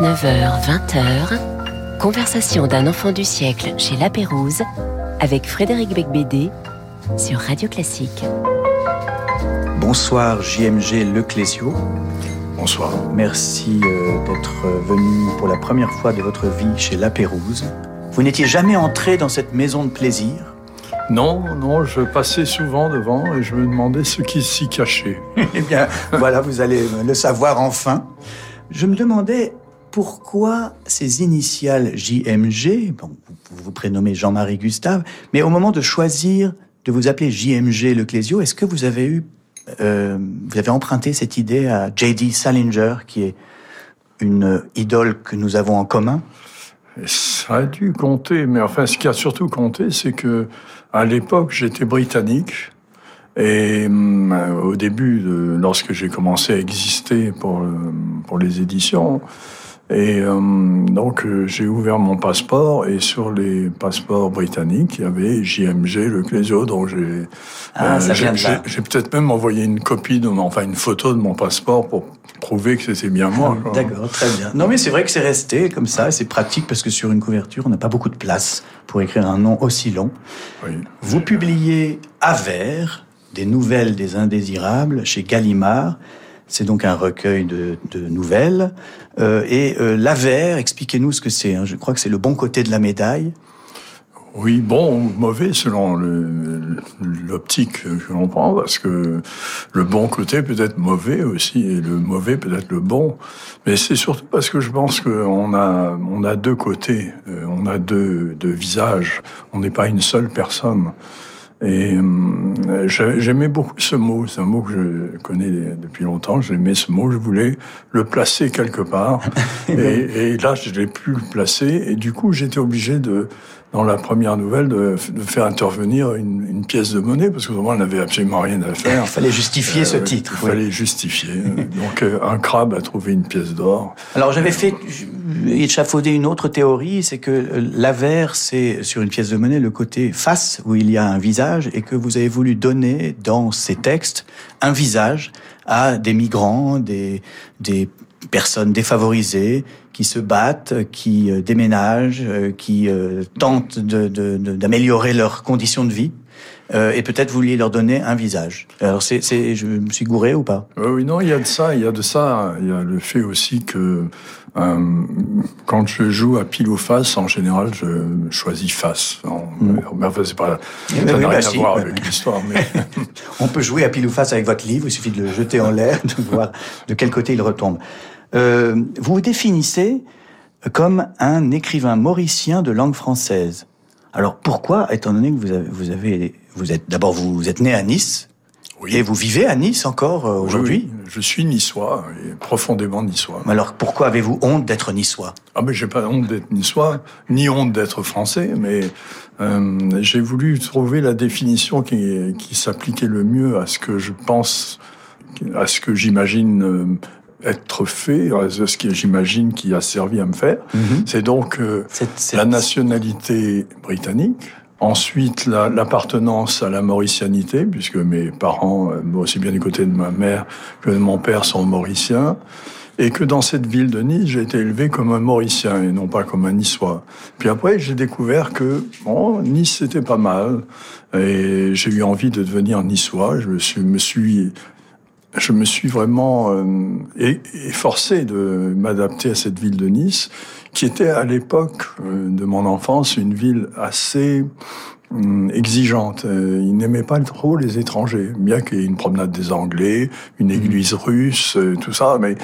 19h, 20h, conversation d'un enfant du siècle chez La Pérouse avec Frédéric Becbédé sur Radio Classique. Bonsoir JMG Leclésio. Bonsoir. Merci euh, d'être venu pour la première fois de votre vie chez La Pérouse. Vous n'étiez jamais entré dans cette maison de plaisir? Non, non, je passais souvent devant et je me demandais ce qui s'y cachait. eh bien, voilà, vous allez le savoir enfin. Je me demandais pourquoi ces initiales JMG, bon, vous vous prénommez Jean-Marie Gustave, mais au moment de choisir de vous appeler JMG Leclésio, est-ce que vous avez eu, euh, vous avez emprunté cette idée à J.D. Salinger, qui est une idole que nous avons en commun? Ça a dû compter, mais enfin, ce qui a surtout compté, c'est que à l'époque, j'étais britannique. Et euh, au début, lorsque j'ai commencé à exister pour, euh, pour les éditions, et euh, donc j'ai ouvert mon passeport et sur les passeports britanniques, il y avait JMG le Clésio, donc j'ai ah, j'ai peut-être même envoyé une copie de enfin une photo de mon passeport pour prouver que c'était bien moi. D'accord, très bien. Non mais c'est vrai que c'est resté comme ça, c'est pratique parce que sur une couverture, on n'a pas beaucoup de place pour écrire un nom aussi long. Oui. Vous publiez à vers des nouvelles des indésirables chez Gallimard. C'est donc un recueil de, nouvelles. Euh, et euh, l'avers, expliquez-nous ce que c'est. Hein. Je crois que c'est le bon côté de la médaille. Oui, bon ou mauvais selon l'optique que l'on prend, parce que le bon côté peut être mauvais aussi, et le mauvais peut être le bon. Mais c'est surtout parce que je pense qu'on a, on a deux côtés, euh, on a deux, deux visages, on n'est pas une seule personne. Et euh, j'aimais beaucoup ce mot, c'est un mot que je connais depuis longtemps, j'aimais ce mot, je voulais le placer quelque part. et, et, là, je l'ai pu le placer, et du coup, j'étais obligé de, dans la première nouvelle, de, de faire intervenir une, une, pièce de monnaie, parce que vraiment, on n'avait absolument rien à faire. Il fallait justifier euh, ce titre. Il fallait justifier. Donc, euh, un crabe a trouvé une pièce d'or. Alors, j'avais fait échafauder une autre théorie, c'est que l'avers, c'est sur une pièce de monnaie le côté face, où il y a un visage, et que vous avez voulu donner dans ces textes un visage à des migrants, des, des personnes défavorisées qui se battent, qui euh, déménagent, euh, qui euh, tentent d'améliorer de, de, leurs conditions de vie. Et peut-être vouliez leur donner un visage. Alors, c'est, je me suis gouré ou pas? Oui, non, il y a de ça, il y a de ça. Il y a le fait aussi que quand je joue à pile ou face, en général, je choisis face. Mm. Mais enfin, c'est pas, ça n'a rien bah, à voir avec l'histoire. Mais... On peut jouer à pile ou face avec votre livre. Il suffit de le jeter en l'air, de voir de quel côté il retombe. Euh, vous vous définissez comme un écrivain mauricien de langue française. Alors pourquoi, étant donné que vous avez, vous avez, vous êtes d'abord vous, êtes né à Nice oui. et vous vivez à Nice encore euh, aujourd'hui oui, Je suis niçois et profondément niçois. Mais alors pourquoi avez-vous honte d'être niçois? Ah mais j'ai pas honte d'être niçois, ni honte d'être français, mais euh, j'ai voulu trouver la définition qui, qui s'appliquait le mieux à ce que je pense, à ce que j'imagine. Euh, être fait, ce que j'imagine qui a servi à me faire. Mm -hmm. C'est donc euh, la nationalité britannique, ensuite l'appartenance à la mauricianité, puisque mes parents, euh, aussi bien du côté de ma mère que de mon père, sont mauriciens, et que dans cette ville de Nice, j'ai été élevé comme un mauricien et non pas comme un niçois. Puis après, j'ai découvert que bon, Nice c'était pas mal, et j'ai eu envie de devenir niçois. Je me suis, me suis je me suis vraiment euh, efforcé de m'adapter à cette ville de Nice, qui était à l'époque euh, de mon enfance une ville assez euh, exigeante. Euh, il n'aimait pas trop les étrangers, bien qu'il y ait une promenade des Anglais, une église mmh. russe, euh, tout ça. Mais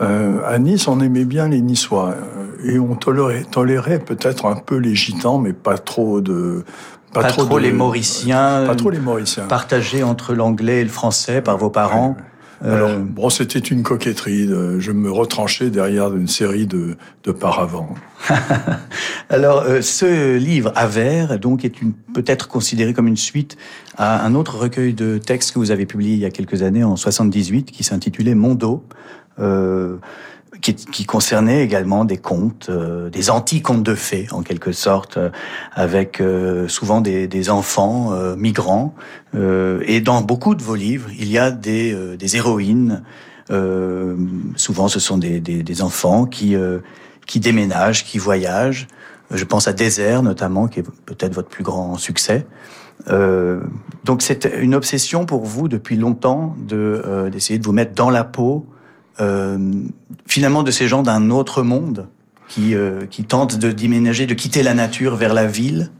euh, à Nice, on aimait bien les Niçois et on tolérait, tolérait peut-être un peu les Gitans, mais pas trop de pas, pas trop, trop de, les Mauriciens, pas trop les Mauriciens, partagés entre l'anglais et le français par vos parents. Ouais. Alors, euh... bon, c'était une coquetterie. Je me retranchais derrière une série de, de paravents. Alors, euh, ce livre, Avers, donc, est une, peut-être considéré comme une suite à un autre recueil de textes que vous avez publié il y a quelques années, en 78, qui s'intitulait Mondo. Euh, qui, qui concernait également des contes, euh, des anti-contes de fées en quelque sorte, euh, avec euh, souvent des, des enfants migrants. et dans beaucoup de vos livres, il y a des, des héroïnes. souvent, ce sont des, des, des enfants qui qui déménagent, qui voyagent. Je pense à Désert notamment, qui est peut-être votre plus grand succès. Euh, donc c'est une obsession pour vous depuis longtemps de d'essayer de vous mettre dans la peau euh, finalement de ces gens d'un autre monde qui, euh, qui tentent de déménager, de quitter la nature vers la ville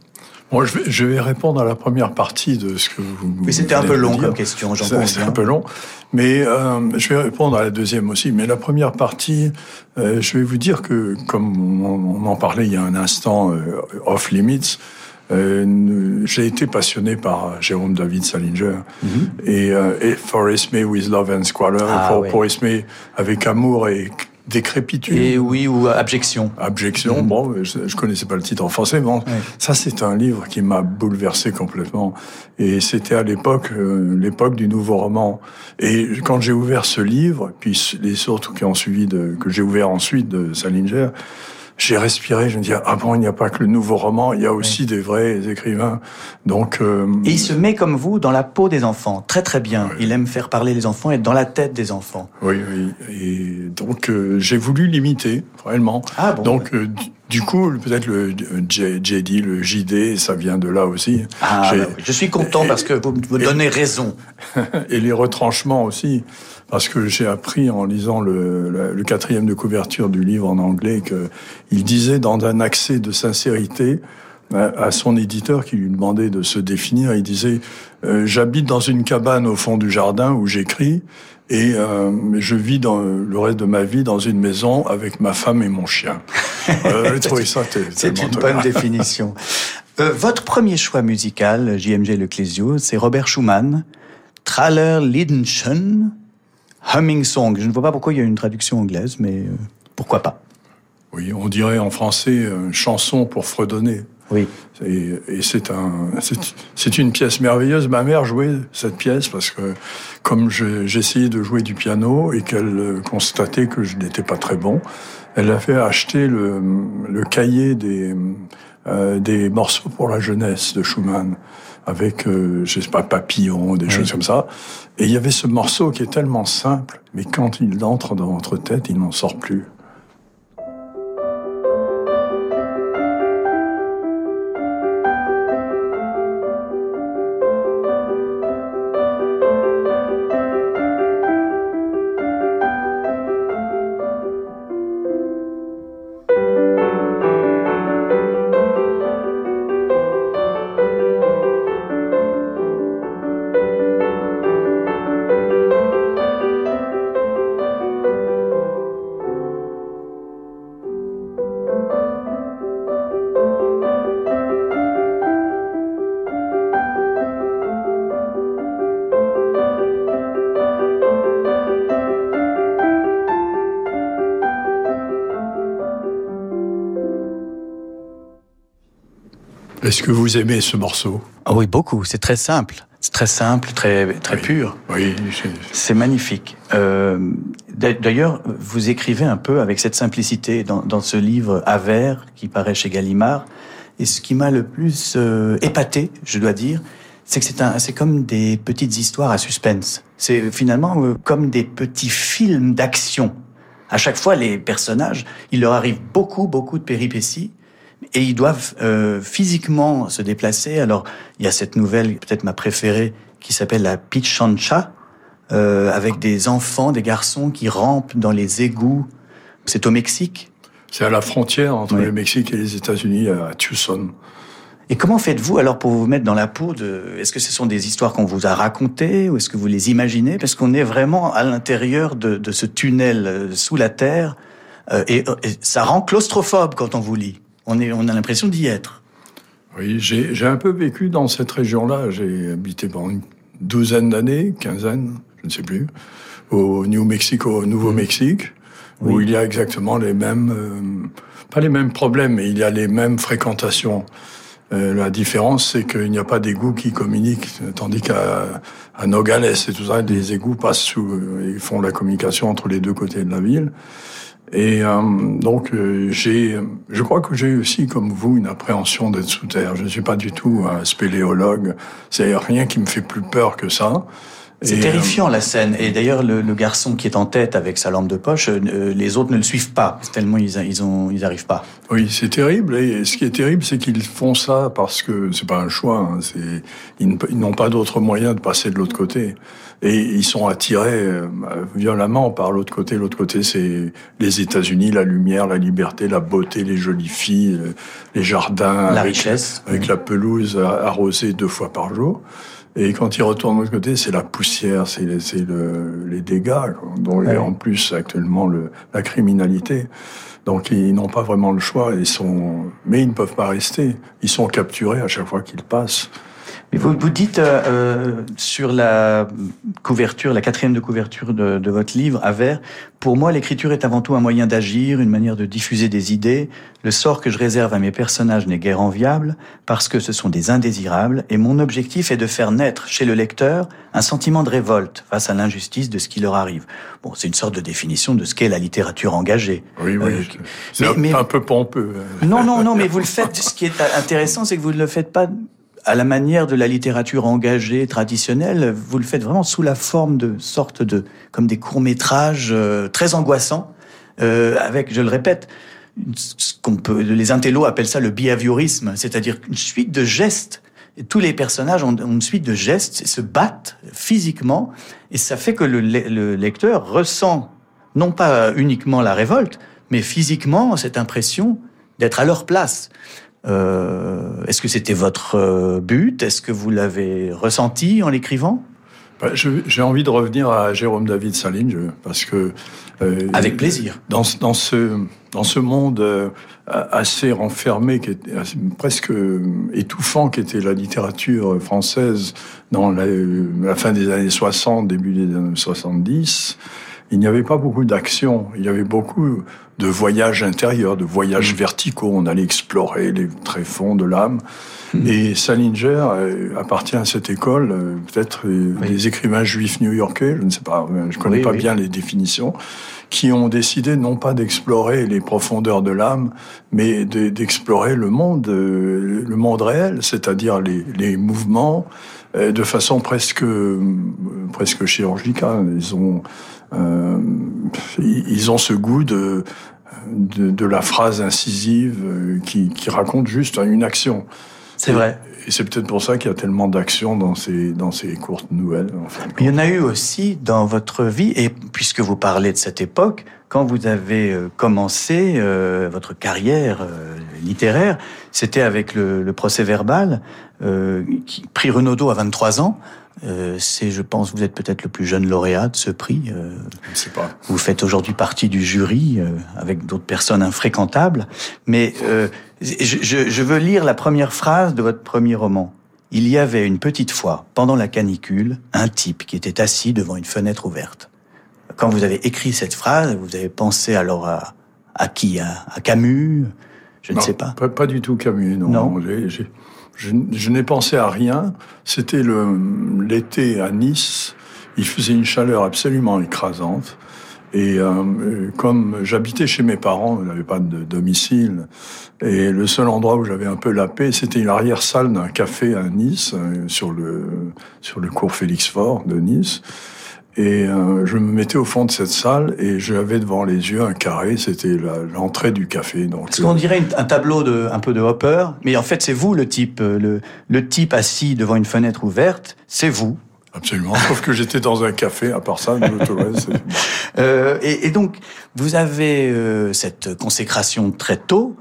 Moi, je vais, je vais répondre à la première partie de ce que vous. Mais c'était un peu long comme question, j'en C'est un peu long, mais euh, je vais répondre à la deuxième aussi. Mais la première partie, euh, je vais vous dire que, comme on, on, en parlait il y a un instant, euh, off limits, euh, j'ai été passionné par Jérôme David Salinger mm -hmm. et, euh, et Forest May with Love and Squalor, ah, pour, ouais. May avec amour et décrépitude. Et oui, ou abjection. Abjection, mmh. bon, je, je connaissais pas le titre en français, bon, ouais. ça c'est un livre qui m'a bouleversé complètement. Et c'était à l'époque, euh, l'époque du nouveau roman. Et quand j'ai ouvert ce livre, puis les autres qui ont suivi, de, que j'ai ouvert ensuite de Salinger, j'ai respiré, je me dis ah bon, il n'y a pas que le nouveau roman, il y a aussi oui. des vrais écrivains. Donc euh... et il se met comme vous dans la peau des enfants, très très bien. Oui. Il aime faire parler les enfants, être dans la tête des enfants. Oui, oui. Et donc euh, j'ai voulu l'imiter réellement. Ah bon. Donc euh, du coup, peut-être le JD, le JD, ça vient de là aussi. Ah, bah oui. je suis content et, parce que vous me donnez raison. et les retranchements aussi parce que j'ai appris en lisant le, le, le, quatrième de couverture du livre en anglais que il disait dans un accès de sincérité à son éditeur qui lui demandait de se définir, il disait euh, j'habite dans une cabane au fond du jardin où j'écris et euh, je vis dans le reste de ma vie dans une maison avec ma femme et mon chien. Euh, ça c'est une bonne définition. Euh, votre premier choix musical, JMG Le Clésio, c'est Robert Schumann, Traller Liedenschen, Humming Song. Je ne vois pas pourquoi il y a une traduction anglaise, mais euh, pourquoi pas. Oui, on dirait en français euh, chanson pour fredonner. Oui. Et, et c'est un, c'est une pièce merveilleuse. Ma mère jouait cette pièce parce que comme j'essayais de jouer du piano et qu'elle euh, constatait que je n'étais pas très bon, elle a fait acheter le, le cahier des, euh, des morceaux pour la jeunesse de Schumann avec, euh, je sais pas, papillon, des oui. choses comme ça. Et il y avait ce morceau qui est tellement simple, mais quand il entre dans votre tête, il n'en sort plus. Est-ce que vous aimez ce morceau? Ah Oui, beaucoup. C'est très simple. C'est très simple, très, très oui. pur. Oui, c'est magnifique. Euh, D'ailleurs, vous écrivez un peu avec cette simplicité dans, dans ce livre Aver qui paraît chez Gallimard. Et ce qui m'a le plus euh, épaté, je dois dire, c'est que c'est comme des petites histoires à suspense. C'est finalement euh, comme des petits films d'action. À chaque fois, les personnages, il leur arrive beaucoup, beaucoup de péripéties et ils doivent euh, physiquement se déplacer. Alors, il y a cette nouvelle, peut-être ma préférée, qui s'appelle la Pichancha, euh, avec des enfants, des garçons qui rampent dans les égouts. C'est au Mexique. C'est à la frontière entre oui. le Mexique et les États-Unis, à Tucson. Et comment faites-vous alors pour vous mettre dans la peau de Est-ce que ce sont des histoires qu'on vous a racontées ou est-ce que vous les imaginez? Parce qu'on est vraiment à l'intérieur de, de, ce tunnel euh, sous la terre euh, et, et ça rend claustrophobe quand on vous lit on, est, on a l'impression d'y être. Oui, j'ai un peu vécu dans cette région-là. J'ai habité pendant une douzaine d'années, quinzaine, je ne sais plus, au New Mexico, au Nouveau-Mexique, oui. où il y a exactement les mêmes, euh, pas les mêmes problèmes, mais il y a les mêmes fréquentations. Euh, la différence, c'est qu'il n'y a pas d'égouts qui communiquent, tandis qu'à à Nogales et tout ça, des égouts passent sous, ils font la communication entre les deux côtés de la ville. Et euh, donc euh, j'ai, je crois que j'ai aussi, comme vous, une appréhension d'être sous terre. Je ne suis pas du tout un spéléologue. C'est rien qui me fait plus peur que ça. C'est terrifiant la scène. Et d'ailleurs, le, garçon qui est en tête avec sa lampe de poche, les autres ne le suivent pas tellement ils ils ont ils arrivent pas. Oui, c'est terrible. Et ce qui est terrible, c'est qu'ils font ça parce que c'est pas un choix. Hein. C'est ils n'ont pas d'autre moyen de passer de l'autre côté et ils sont attirés euh, violemment par l'autre côté. L'autre côté, c'est les États-Unis, la lumière, la liberté, la beauté, les jolies filles, euh, les jardins, la richesse, avec la pelouse arrosée deux fois par jour. Et quand ils retournent de l'autre côté, c'est la poussière, c'est le, les dégâts, dont ouais. en plus actuellement le, la criminalité. Donc ils n'ont pas vraiment le choix, ils sont, mais ils ne peuvent pas rester. Ils sont capturés à chaque fois qu'ils passent. Mais vous, vous dites euh, euh, sur la couverture, la quatrième de couverture de, de votre livre, à vert, pour moi l'écriture est avant tout un moyen d'agir, une manière de diffuser des idées. Le sort que je réserve à mes personnages n'est guère enviable, parce que ce sont des indésirables, et mon objectif est de faire naître chez le lecteur un sentiment de révolte face à l'injustice de ce qui leur arrive. Bon, c'est une sorte de définition de ce qu'est la littérature engagée. Oui, oui. Euh, c'est un, mais, un peu pompeux. Non, non, non, mais vous le faites. Ce qui est intéressant, c'est que vous ne le faites pas à la manière de la littérature engagée traditionnelle, vous le faites vraiment sous la forme de sorte de comme des courts métrages euh, très angoissants, euh, avec, je le répète, ce qu'on peut, les intellos appellent ça le behaviorisme, c'est-à-dire une suite de gestes. Tous les personnages ont, une suite de gestes et se battent physiquement, et ça fait que le lecteur ressent non pas uniquement la révolte, mais physiquement cette impression d'être à leur place. Euh, Est-ce que c'était votre euh, but? Est-ce que vous l'avez ressenti en l'écrivant? Bah, J'ai envie de revenir à Jérôme David Salinge parce que euh, avec plaisir. dans, dans ce dans ce monde euh, assez renfermé, qui était presque étouffant, qui était la littérature française dans la, la fin des années 60, début des années 70 il n'y avait pas beaucoup d'action. Il y avait beaucoup de voyages intérieurs, de voyages mm. verticaux. On allait explorer les tréfonds de l'âme. Mm. Et Salinger euh, appartient à cette école, euh, peut-être des écrivains juifs new-yorkais, je ne sais pas, je connais pas bien les définitions, qui ont décidé non pas d'explorer les profondeurs de l'âme, mais d'explorer le monde, euh, le monde réel, c'est-à-dire les, les mouvements, de façon presque presque chirurgicale. Ils ont euh, ils ont ce goût de, de, de la phrase incisive euh, qui, qui, raconte juste une action. C'est vrai. Et c'est peut-être pour ça qu'il y a tellement d'actions dans ces, dans ces courtes nouvelles. Il y en a eu aussi dans votre vie, et puisque vous parlez de cette époque, quand vous avez euh, commencé euh, votre carrière euh, littéraire, c'était avec le, le procès verbal euh, qui prit Renaudot à 23 ans. Euh, c'est, je pense, vous êtes peut-être le plus jeune lauréat de ce prix. Euh, je ne sais pas. Vous faites aujourd'hui partie du jury euh, avec d'autres personnes infréquentables. Mais euh, je, je, veux lire la première phrase de votre premier roman. Il y avait une petite fois, pendant la canicule, un type qui était assis devant une fenêtre ouverte. Quand vous avez écrit cette phrase, vous avez pensé alors à, à qui? À, à, Camus? Je ne sais pas. pas. pas. du tout Camus, non. non. Je, je n'ai pensé à rien. C'était l'été à Nice. Il faisait une chaleur absolument écrasante. Et euh, comme j'habitais chez mes parents, je n'avais pas de domicile, et le seul endroit où j'avais un peu la paix, c'était l'arrière-salle d'un café à Nice, euh, sur le sur le cours Félix Faure de Nice. Et euh, je me mettais au fond de cette salle et j'avais devant les yeux un carré, c'était l'entrée du café. Donc, Ce qu'on dirait un tableau de, un peu de Hopper, mais en fait c'est vous le type, euh, le, le type assis devant une fenêtre ouverte, c'est vous. Absolument, sauf que j'étais dans un café, à part ça, euh, et, et, donc, vous avez euh, cette consécration très tôt,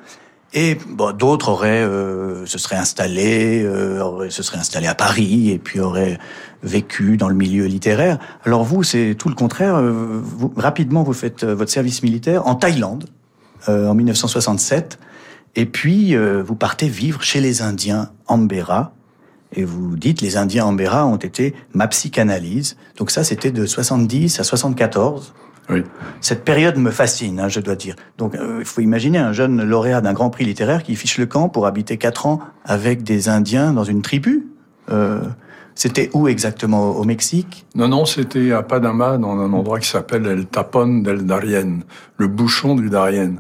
et bon, d'autres auraient euh, se seraient installés, euh, se seraient installés à Paris et puis auraient vécu dans le milieu littéraire. Alors vous, c'est tout le contraire. Euh, vous, rapidement, vous faites euh, votre service militaire en Thaïlande euh, en 1967, et puis euh, vous partez vivre chez les Indiens Ambera. Et vous dites, les Indiens Ambera ont été ma psychanalyse. Donc ça, c'était de 70 à 74. Oui. Cette période me fascine, hein, je dois dire. Donc, euh, il faut imaginer un jeune lauréat d'un grand prix littéraire qui fiche le camp pour habiter quatre ans avec des Indiens dans une tribu. Euh, C'était où exactement? Au Mexique? Non, non, c'était à Panama, dans un endroit qui s'appelle El Tapón del Darien, le bouchon du Darien.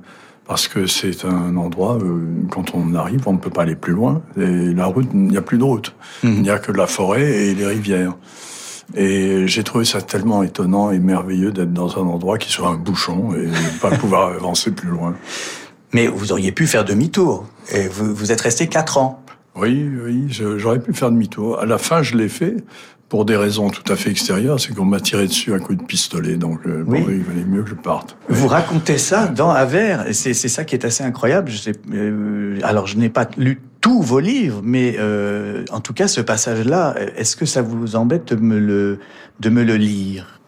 Parce que c'est un endroit, euh, quand on arrive, on ne peut pas aller plus loin. Et la route, il n'y a plus de route. Mhm. Il n'y a que de la forêt et les rivières. Et j'ai trouvé ça tellement étonnant et merveilleux d'être dans un endroit qui soit un bouchon et pas pouvoir avancer plus loin. Mais vous auriez pu faire demi-tour. Et vous, vous êtes resté quatre ans. Oui, oui, j'aurais pu faire demi-tour. À la fin, je l'ai fait pour des raisons tout à fait extérieures, c'est qu'on m'a tiré dessus un coup de pistolet, donc euh, il valait mieux que je parte. Vous racontez ça dans Aver, c'est ça qui est assez incroyable. Je sais, euh, alors, je n'ai pas lu tous vos livres, mais euh, en tout cas, ce passage-là, est-ce que ça vous embête de me le, de me le lire?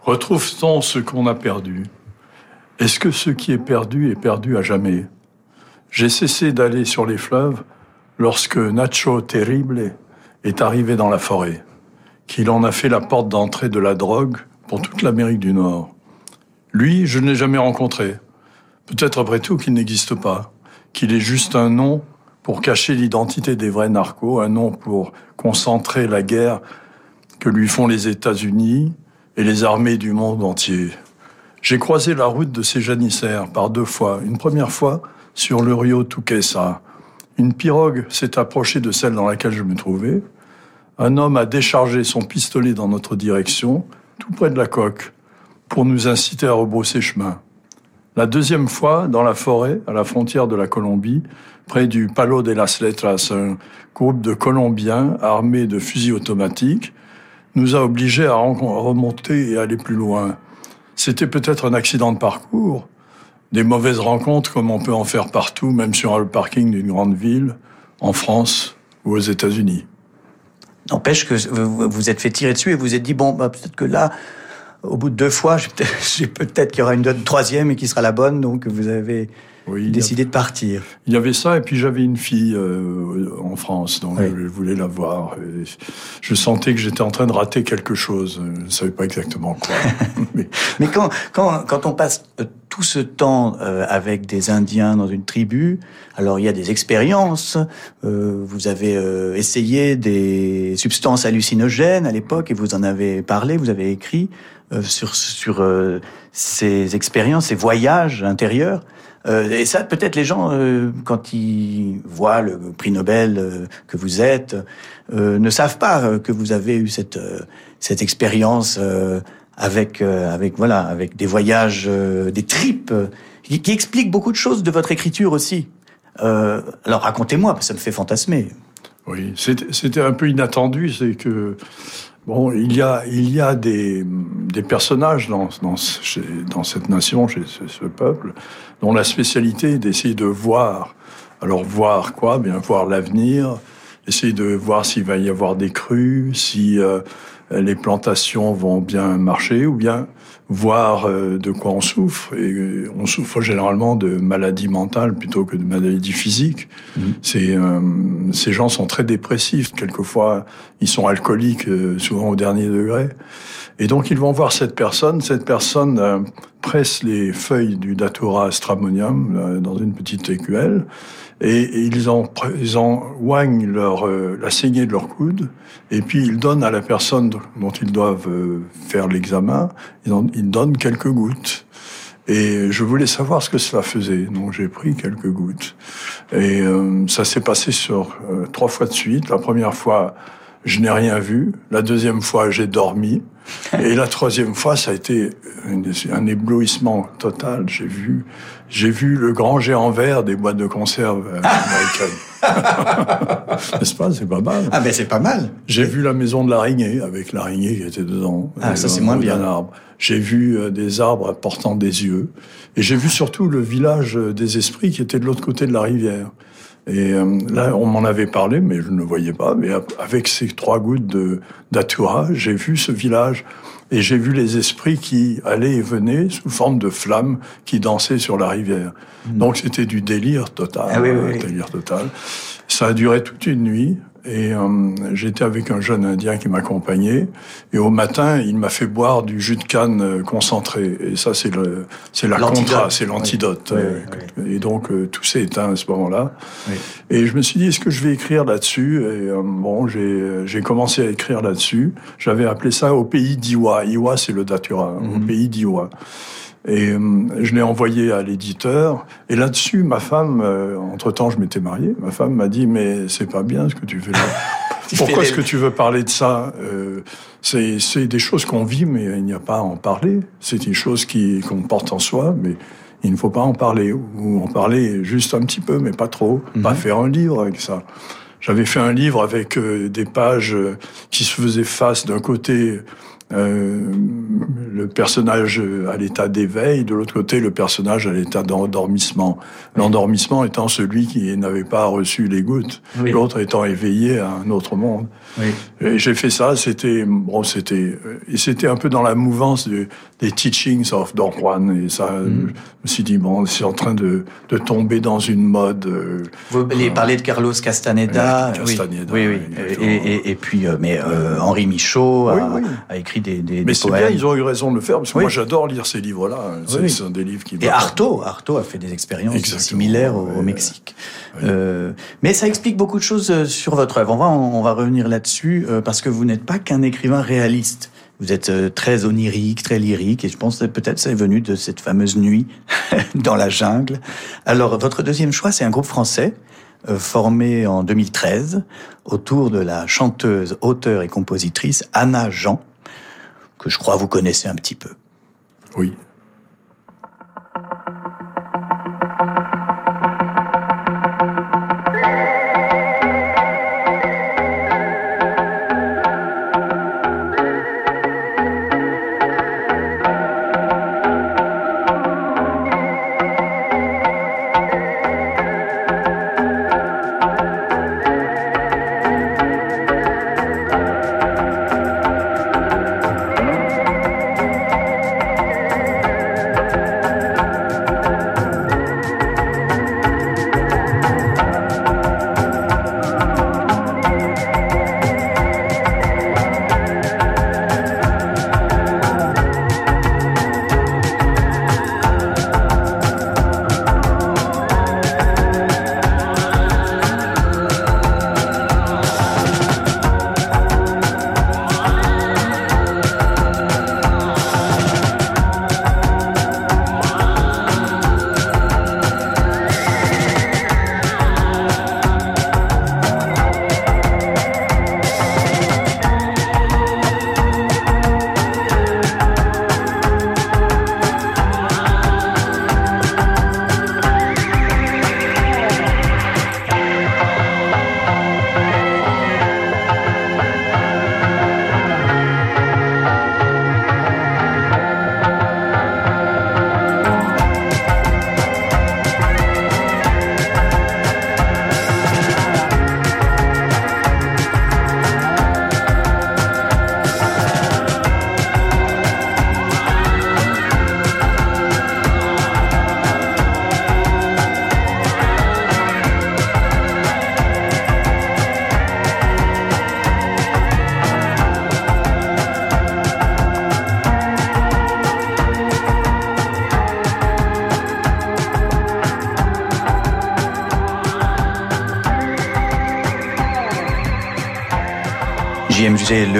Retrouve-t-on ce qu'on a perdu Est-ce que ce qui est perdu est perdu à jamais? J'ai cessé d'aller sur les fleuves lorsque Nacho Terrible est arrivé dans la forêt, qu'il en a fait la porte d'entrée de la drogue pour toute l'Amérique du Nord. Lui, je ne l'ai jamais rencontré. Peut-être après tout qu'il n'existe pas, qu'il est juste un nom pour cacher l'identité des vrais narcos, un nom pour concentrer la guerre que lui font les États-Unis et les armées du monde entier. J'ai croisé la route de ces janissaires par deux fois. Une première fois sur le Rio Tuquesa, une pirogue s'est approchée de celle dans laquelle je me trouvais. Un homme a déchargé son pistolet dans notre direction, tout près de la coque, pour nous inciter à rebrousser chemin. La deuxième fois, dans la forêt, à la frontière de la Colombie, près du Palo de las Letras, un groupe de Colombiens armés de fusils automatiques nous a obligés à remonter et aller plus loin. C'était peut-être un accident de parcours, des mauvaises rencontres comme on peut en faire partout, même sur le parking d'une grande ville, en France ou aux États-Unis. N'empêche que vous vous êtes fait tirer dessus et vous vous êtes dit, bon, bah, peut-être que là, au bout de deux fois, j'ai peut-être qu'il y aura une troisième et qui sera la bonne, donc vous avez oui, décidé de partir. Il y avait ça, et puis j'avais une fille euh, en France, donc je voulais la voir. je sentais que j'étais en train de rater quelque chose. Je ne savais pas exactement quoi. mais, mais quand, quand, quand, on passe euh, tout ce temps euh, avec des Indiens dans une tribu, alors il y a des expériences. vous avez essayé des substances hallucinogènes à l'époque, et vous en avez parlé, vous avez écrit sur, sur ces expériences, ces voyages intérieurs. Euh, et ça, peut-être les gens, euh, quand ils voient le prix Nobel euh, que vous êtes, ne savent pas que vous avez eu cette cette expérience avec avec voilà avec des voyages, des tripes, qui, qui expliquent beaucoup de choses de votre écriture aussi. alors racontez-moi, ça me fait fantasmer. Oui, c'était un peu inattendu, c'est que Bon, il y a, il y a des, des personnages dans, dans, dans, cette nation, chez ce, peuple, dont la spécialité est d'essayer de voir. Alors voir quoi Bien voir l'avenir, essayer de voir s'il va y avoir des crues, si euh, les plantations vont bien marcher, ou bien voir euh, de quoi on souffre. Et euh, on souffre généralement de maladies mentales plutôt que de maladies physiques. Mmh. C'est, euh, ces gens sont très dépressifs. Quelquefois, ils sont alcooliques, souvent au dernier degré. Et donc, ils vont voir cette personne. Cette personne presse les feuilles du Datura stramonium dans une petite écuelle et, ils, en, ils oignent leur, euh, la saignée de leur coude, et puis ils donnent à la personne dont ils doivent euh, faire l'examen, ils, donnent quelques gouttes. Et je voulais savoir ce que cela faisait, donc j'ai pris quelques gouttes. Et euh, ça s'est passé sur trois fois de suite. La première fois, je n'ai rien vu. La deuxième fois, j'ai dormi. Et la troisième fois, ça a été un éblouissement total. J'ai vu, j'ai vu le grand géant vert des boîtes de conserve euh, américaines. N'est-ce pas? C'est pas mal. Ah, ben c'est pas mal. J'ai vu la maison de l'araignée avec l'araignée qui était dedans. Ah, ça c'est moins bien. Arbre. J'ai vu euh, des arbres portant des yeux. Et j'ai vu surtout le village des esprits qui était de l'autre côté de la rivière. Et euh, là, on m'en avait parlé, mais je ne le voyais pas. Mais avec ces trois gouttes d'Atura, j'ai vu ce village et j'ai vu les esprits qui allaient et venaient sous forme de flammes qui dansaient sur la rivière. Hmm. Donc c'était du délire total, ah délire total. Ça a duré toute une nuit et euh, j'étais avec un jeune Indien qui m'accompagnait. Et au matin, il m'a fait boire du jus de canne euh, concentré. Et ça, c'est le, c'est la contra, c'est l'antidote. Et donc tout s'est éteint à ce moment-là. Et je me suis dit, est-ce que je vais écrire là-dessus? Et bon, j'ai, j'ai commencé à écrire là-dessus. J'avais appelé ça au pays d'Iwa. Iwa, c'est le datura, hein, au mhm. pays d'Iwa. Et euh, je l'ai envoyé à l'éditeur. Et là-dessus, ma femme, euh, entre-temps, je m'étais marié, ma femme m'a dit, mais c'est pas bien ce que tu fais là. Pourquoi est-ce que tu veux parler de ça euh, C'est des choses qu'on vit, mais il n'y a pas à en parler. C'est une chose qu'on porte en soi, mais il ne faut pas en parler. Ou en parler juste un petit peu, mais pas trop. Pas mhm. faire un livre avec ça. J'avais fait un livre avec des pages qui se faisaient face d'un côté euh, le personnage à l'état d'éveil, de l'autre côté le personnage à l'état d'endormissement. L'endormissement étant celui qui n'avait pas reçu les gouttes, l'autre étant éveillé à un autre monde. Et j'ai fait ça, c'était bon, c'était et c'était un peu dans la mouvance des teachings of Don Juan et ça, mm. je me suis dit bon, c'est en train de, de tomber dans une mode. Euh, Vous allez parler de Carlos Castaneda, Castaneda oui, oui, Et, et, et, puis euh, mais euh, Henri Michaud a, a, écrit des, des mais c'est bien, ils ont eu raison de le faire parce que moi j'adore lire ces livres-là. C'est un des livres qui. Et Artaud, Artaud a fait des expériences similaires au, Mexique. Euh, mais ça explique beaucoup de choses sur votre œuvre. On va on va revenir dessus euh, parce que vous n'êtes pas qu'un écrivain réaliste. Vous êtes euh, très onirique, très lyrique, et je pense que peut-être ça est venu de cette fameuse nuit dans la jungle. Alors, votre deuxième choix, c'est un groupe français euh, formé en 2013 autour de la chanteuse, auteure et compositrice Anna Jean, que je crois vous connaissez un petit peu. Oui,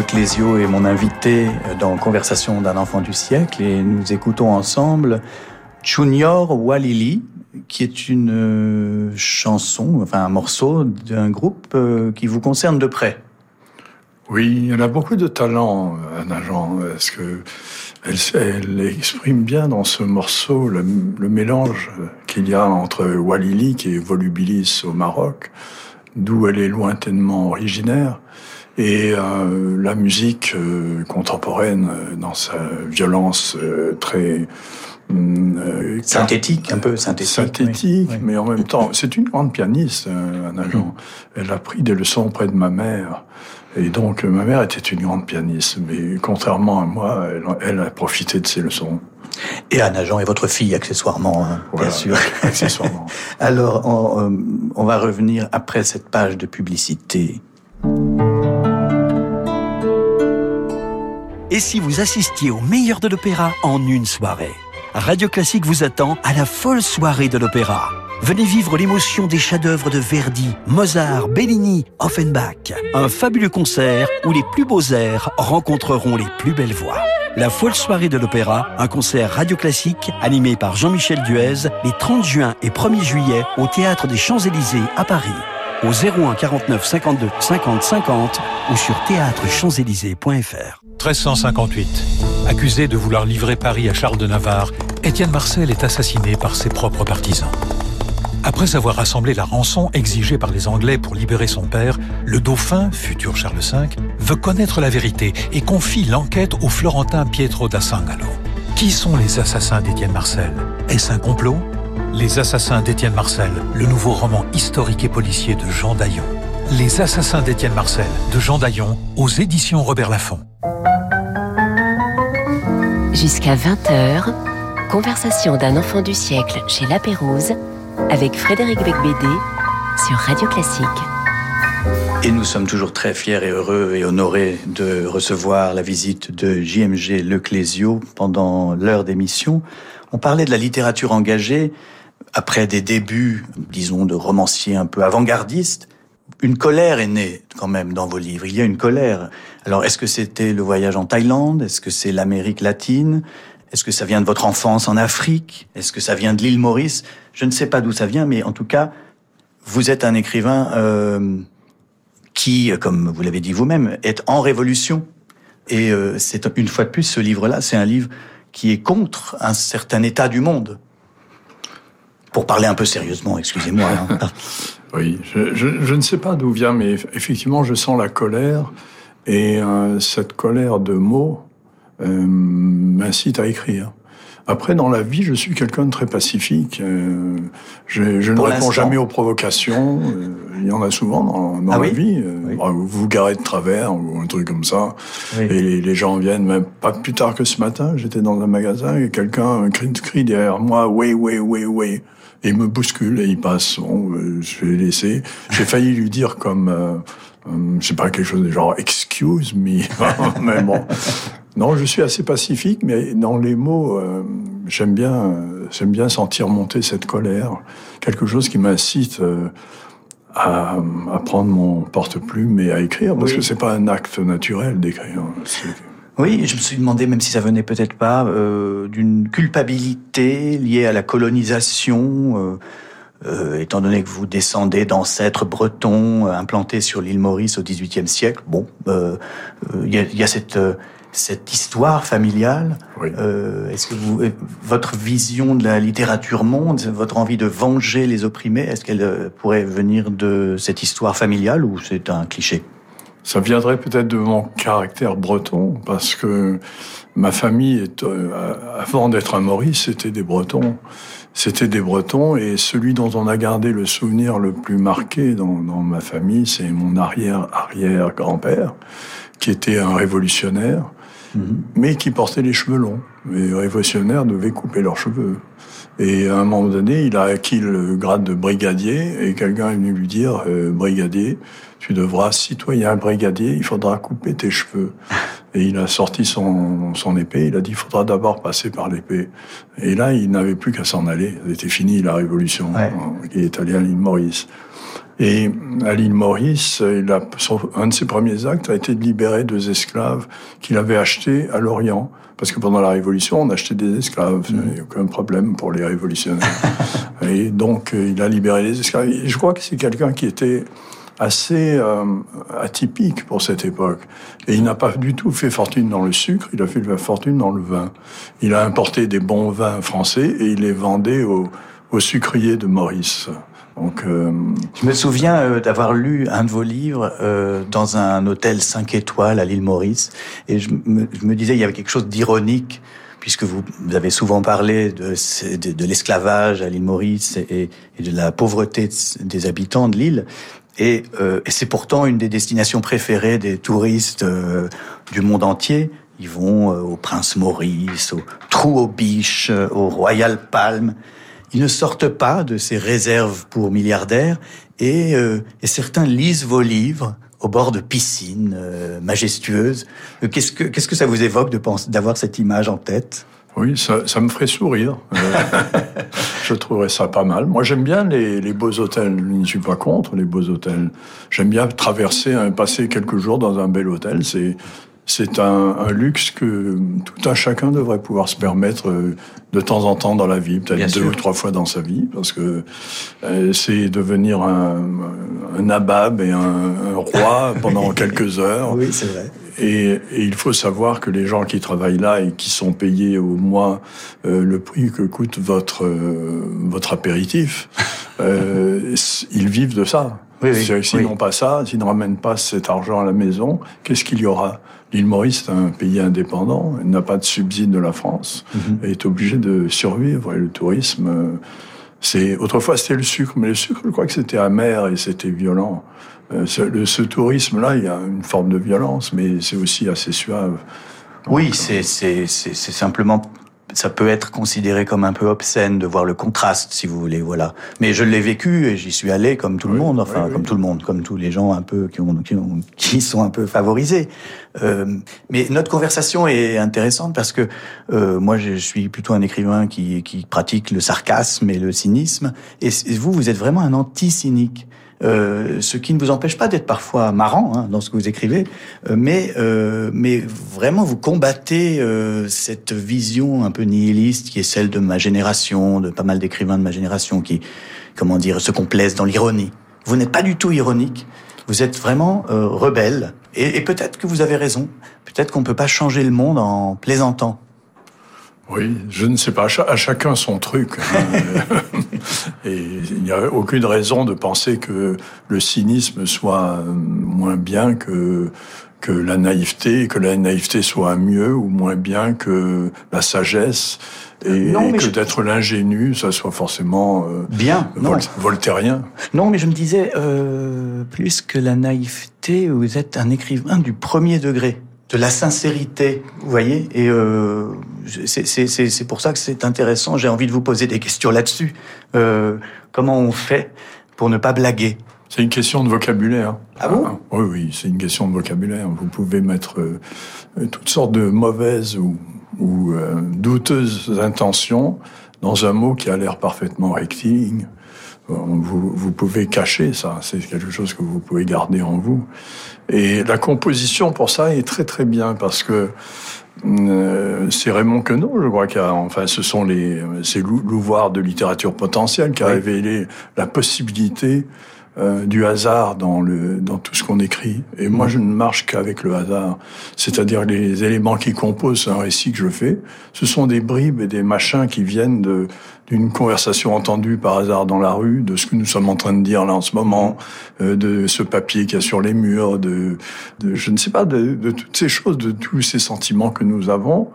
Le Clésio est mon invité dans Conversation d'un enfant du siècle et nous écoutons ensemble Junior Walili, qui est une euh, chanson, enfin un morceau d'un groupe euh, qui vous concerne de près. Oui, elle a beaucoup de talent, Anna Jean, parce que elle, exprime bien dans ce morceau le, le mélange qu'il y a entre Walili, qui est volubilis au Maroc, d'où elle est lointainement originaire, et euh, la musique euh, contemporaine euh, dans sa violence très mm, synthétique, un peu synthétique. Synthétique, mais en même temps, c'est une grande pianiste, Anna Jean. Mm. Elle a pris des leçons auprès de ma mère. Et donc, ma mère était une grande pianiste, mais contrairement à moi, elle, a profité de ses leçons. Et Anna Jean est votre fille, accessoirement, hein, bien sûr. Accessoirement. Alors, on, on va revenir après cette page de publicité Et si vous assistiez au meilleur de l'opéra en une soirée? Radio Classique vous attend à la folle soirée de l'opéra. Venez vivre l'émotion des chefs-d'œuvre de Verdi, Mozart, Bellini, Offenbach. Un fabuleux concert où les plus beaux airs rencontreront les plus belles voix. La folle soirée de l'opéra, un concert radio classique animé par Jean-Michel Duez les 30 juin et 1er juillet au Théâtre des Champs-Élysées à Paris. Au 01 49 52 50 50 ou sur théâtrechamps-élysées.fr. 1358. Accusé de vouloir livrer Paris à Charles de Navarre, Étienne Marcel est assassiné par ses propres partisans. Après avoir rassemblé la rançon exigée par les Anglais pour libérer son père, le dauphin, futur Charles V, veut connaître la vérité et confie l'enquête au Florentin Pietro da Sangalo. Qui sont les assassins d'Étienne Marcel? Est-ce un complot? Les assassins d'Étienne Marcel, le nouveau roman historique et policier de Jean Daillon. Les assassins d'Étienne Marcel, de Jean Daillon, aux éditions Robert Laffont. Jusqu'à 20h, conversation d'un enfant du siècle chez La Pérouse avec Frédéric Becbédé sur Radio Classique. Et nous sommes toujours très fiers et heureux et honorés de recevoir la visite de JMG Leclésio pendant l'heure d'émission. On parlait de la littérature engagée après des débuts, disons, de romanciers un peu avant-gardistes. Une colère est née quand même dans vos livres. Il y a une colère. Alors, est-ce que c'était le voyage en Thaïlande? Est-ce que c'est l'Amérique latine? Est-ce que ça vient de votre enfance en Afrique? Est-ce que ça vient de l'île Maurice? Je ne sais pas d'où ça vient, mais en tout cas, vous êtes un écrivain euh, qui, comme vous l'avez dit vous-même, est en révolution. Et euh, c'est une fois de plus, ce livre-là, c'est un livre qui est contre un certain état du monde. Pour parler un peu sérieusement, excusez-moi. Hein. oui, je, je, je, ne sais pas d'où vient, mais effectivement, je sens la colère. Et euh, cette colère de mots, euh, m'incite à écrire. Après, dans la vie, je suis quelqu'un de très pacifique. Euh, je, je ne réponds jamais aux provocations. Euh, il y en a souvent dans, dans ah la vie. Euh, Vous vous garez de travers ou un truc comme ça. Et les, les, gens viennent, même pas plus tard que ce matin, j'étais dans un magasin et quelqu'un crie, crie derrière moi, oui, oui, oui, oui. Et il me bouscule et il passe. Bon, je l'ai laissé. J'ai failli lui dire comme... Euh, je sais pas, quelque chose de genre « excuse me », mais bon, non, je suis assez pacifique, mais dans les mots, euh, j'aime bien, j'aime bien sentir monter cette colère, quelque chose qui m'incite euh, à, à, prendre mon porte-plume et à écrire, parce que c'est pas un acte naturel d'écrire. Oui, je me suis demandé, même si ça venait peut-être pas, euh, d'une culpabilité liée à la colonisation. Euh, étant donné que vous descendez d'ancêtres bretons implantés sur l'île Maurice au XVIIIe siècle, bon, il euh, y, a, y, a, cette cette histoire familiale. Euh, est-ce que vous, votre vision de la littérature monde, votre envie de venger les opprimés, est-ce qu'elle euh, pourrait venir de cette histoire familiale ou c'est un cliché? Ça viendrait peut-être de mon caractère breton, parce que ma famille, est, euh, avant d'être un Maurice, c'était des Bretons. C'était des Bretons et celui dont on a gardé le souvenir le plus marqué dans, dans ma famille, c'est mon arrière-arrière-grand-père, qui était un révolutionnaire Mhm. mais qui portaient les cheveux longs. Les révolutionnaires devaient couper leurs cheveux. Et à un moment donné, il a acquis le grade de brigadier, et quelqu'un est venu lui dire, euh, brigadier, tu devras, citoyen brigadier, il faudra couper tes cheveux. Et il a sorti son, son épée, il a dit, il faudra d'abord passer par l'épée. Et là, il n'avait plus qu'à s'en aller. C'était fini la révolution, qui est allé à l'île Maurice. Et à l'île Maurice, il a, un de ses premiers actes a été de libérer deux esclaves qu'il avait achetés à l'Orient. Parce que pendant la Révolution, on achetait des esclaves. Il n'y a aucun problème pour les révolutionnaires. et donc, euh, il a libéré les esclaves. Et je crois que c'est quelqu'un qui était assez euh, atypique pour cette époque. Et il n'a pas du tout fait fortune dans le sucre, il a fait fortune dans le vin. Il a importé des bons vins français et il les vendait aux, aux sucriers de Maurice. Donc, euh... Je me souviens euh, d'avoir lu un de vos livres euh, dans un hôtel 5 étoiles à l'île Maurice, et je me, je me, disais il y avait quelque chose d'ironique, puisque vous, avez souvent parlé de, de, de l'esclavage à l'île Maurice et, de la pauvreté des habitants de l'île. Et, euh, c'est pourtant une des destinations préférées des touristes euh, du monde entier. Ils vont au Prince Maurice, au Trou aux Biches, au Royal Palm. Ils ne sortent pas de ces réserves pour milliardaires et, euh, et certains lisent vos livres au bord de piscines majestueuses. Qu'est-ce que qu'est-ce que ça vous évoque de penser d'avoir cette image en tête? Oui, ça, ça, me ferait sourire. je trouverais ça pas mal. Moi, j'aime bien les, les, beaux hôtels. Je ne suis pas contre les beaux hôtels. J'aime bien traverser, passer quelques jours dans un bel hôtel. C'est c'est un, un, luxe que tout un chacun devrait pouvoir se permettre euh, de temps en temps dans la vie, peut-être deux ou trois fois dans sa vie, parce que euh, c'est devenir un, un nabab et un, un roi pendant quelques heures. Oui, c'est vrai. Et, et, il faut savoir que les gens qui travaillent là et qui sont payés au mois euh, le prix que coûte votre euh, votre apéritif, euh, ils vivent de ça. Oui, oui, s'ils n'ont pas ça, s'ils ne ramènent pas cet argent à la maison, qu'est-ce qu'il y aura? L'île Maurice est un pays indépendant, il n'a pas de subside de la France, mm est obligé de survivre. Et le tourisme, euh, c'est autrefois c'était le sucre, mais le sucre, je crois que c'était amer et c'était violent. Euh, ce, ce tourisme-là, il y a une forme de violence, mais c'est aussi assez suave. Oui, c'est simplement ça peut être considéré comme un peu obscène de voir le contraste, si vous voulez, voilà. Mais je l'ai vécu et j'y suis allé comme tout le monde, enfin comme tout le monde, comme tous les gens un peu qui, ont, qui, ont, qui sont un peu favorisés. Euh, mais notre conversation est intéressante parce que euh, moi je suis plutôt un écrivain qui, qui pratique le sarcasme et le cynisme, et vous vous êtes vraiment un anti-cynique. Euh, ce qui ne vous empêche pas d'être parfois marrant hein, dans ce que vous écrivez, euh, mais euh, mais vraiment vous combattez cette vision un peu nihiliste qui est celle de ma génération, de pas mal d'écrivains de ma génération qui, comment dire, se complaisent dans l'ironie. Vous n'êtes pas du tout ironique. Vous êtes vraiment rebelle. Et, et peut-être que vous avez raison. Peut-être qu'on peut pas changer le monde en plaisantant. Oui, je ne sais pas, à chacun son truc. Et il n'y a aucune raison de penser que le cynisme soit moins bien que que la naïveté, que la naïveté soit mieux ou moins bien que la sagesse, et, que d'être l'ingénu, ça soit forcément euh, bien, voltairien. Non, mais je me disais, euh, plus que la naïveté, vous êtes un écrivain du premier degré de la sincérité, vous voyez. Et euh, c'est pour ça que c'est intéressant. J'ai envie de vous poser des questions là-dessus. Euh, comment on fait pour ne pas blaguer? C'est une question de vocabulaire. Ah bon? Oui, oui, c'est une question de vocabulaire. Vous pouvez mettre euh, toutes sortes de mauvaises ou, ou euh, douteuses intentions dans un mot qui a l'air parfaitement rectiligne. Vous, vous pouvez cacher ça, c'est quelque chose que vous pouvez garder en vous. Et la composition pour ça est très très bien parce que euh, c'est Raymond Queneau, je crois, qui a, enfin, ce sont les, c'est l'ouvoir de littérature potentielle qui a révélé la possibilité euh, du hasard dans le dans tout ce qu'on écrit. Et moi, je ne marche qu'avec le hasard, c'est-à-dire les éléments qui composent un récit que je fais. Ce sont des bribes et des machins qui viennent de d'une conversation entendue par hasard dans la rue, de ce que nous sommes en train de dire là en ce moment, euh, de ce papier qu'il y a sur les murs, de, de je ne sais pas, de, de, toutes ces choses, de tous ces sentiments que nous avons.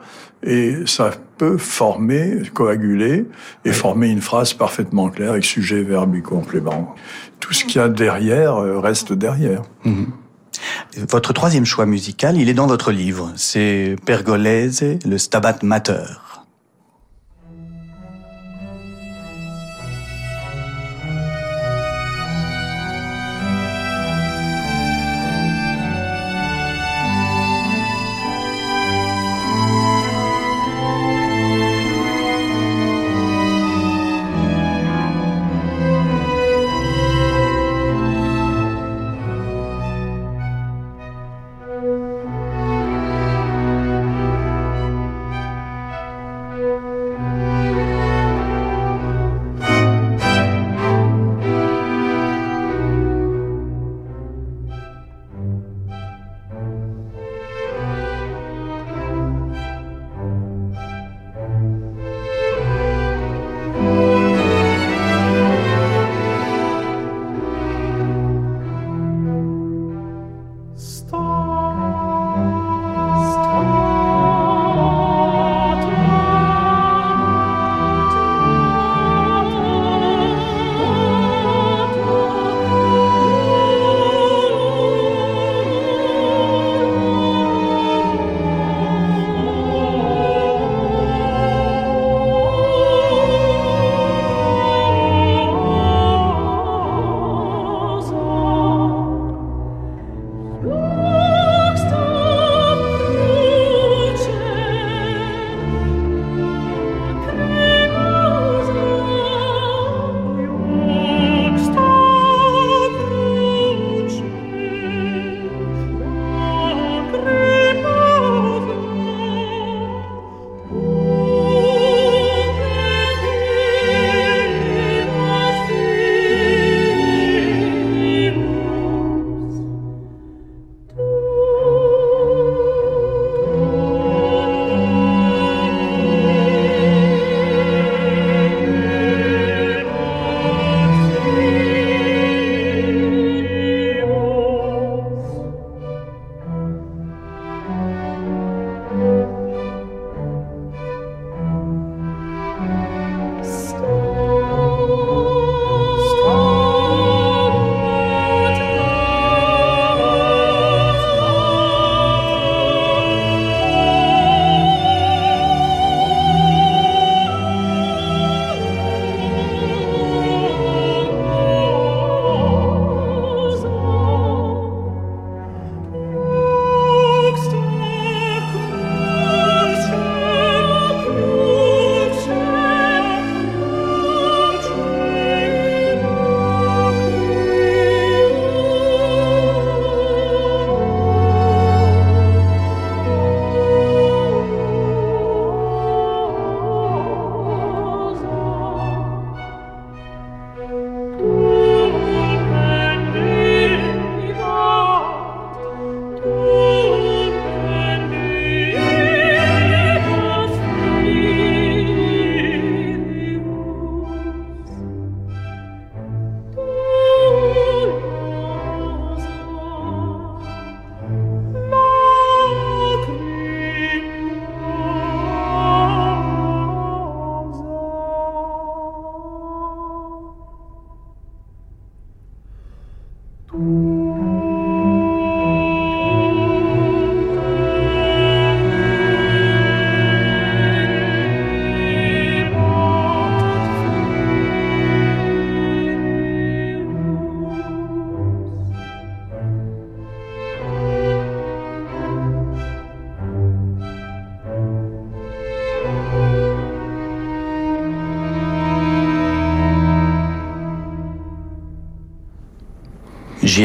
Et ça peut former, coaguler et former une phrase parfaitement claire avec sujet, verbe et complément. Tout ce qu'il y a derrière euh, reste derrière. Mhm. Votre troisième choix musical, il est dans votre livre. C'est Pergolese, le Stabat Mater.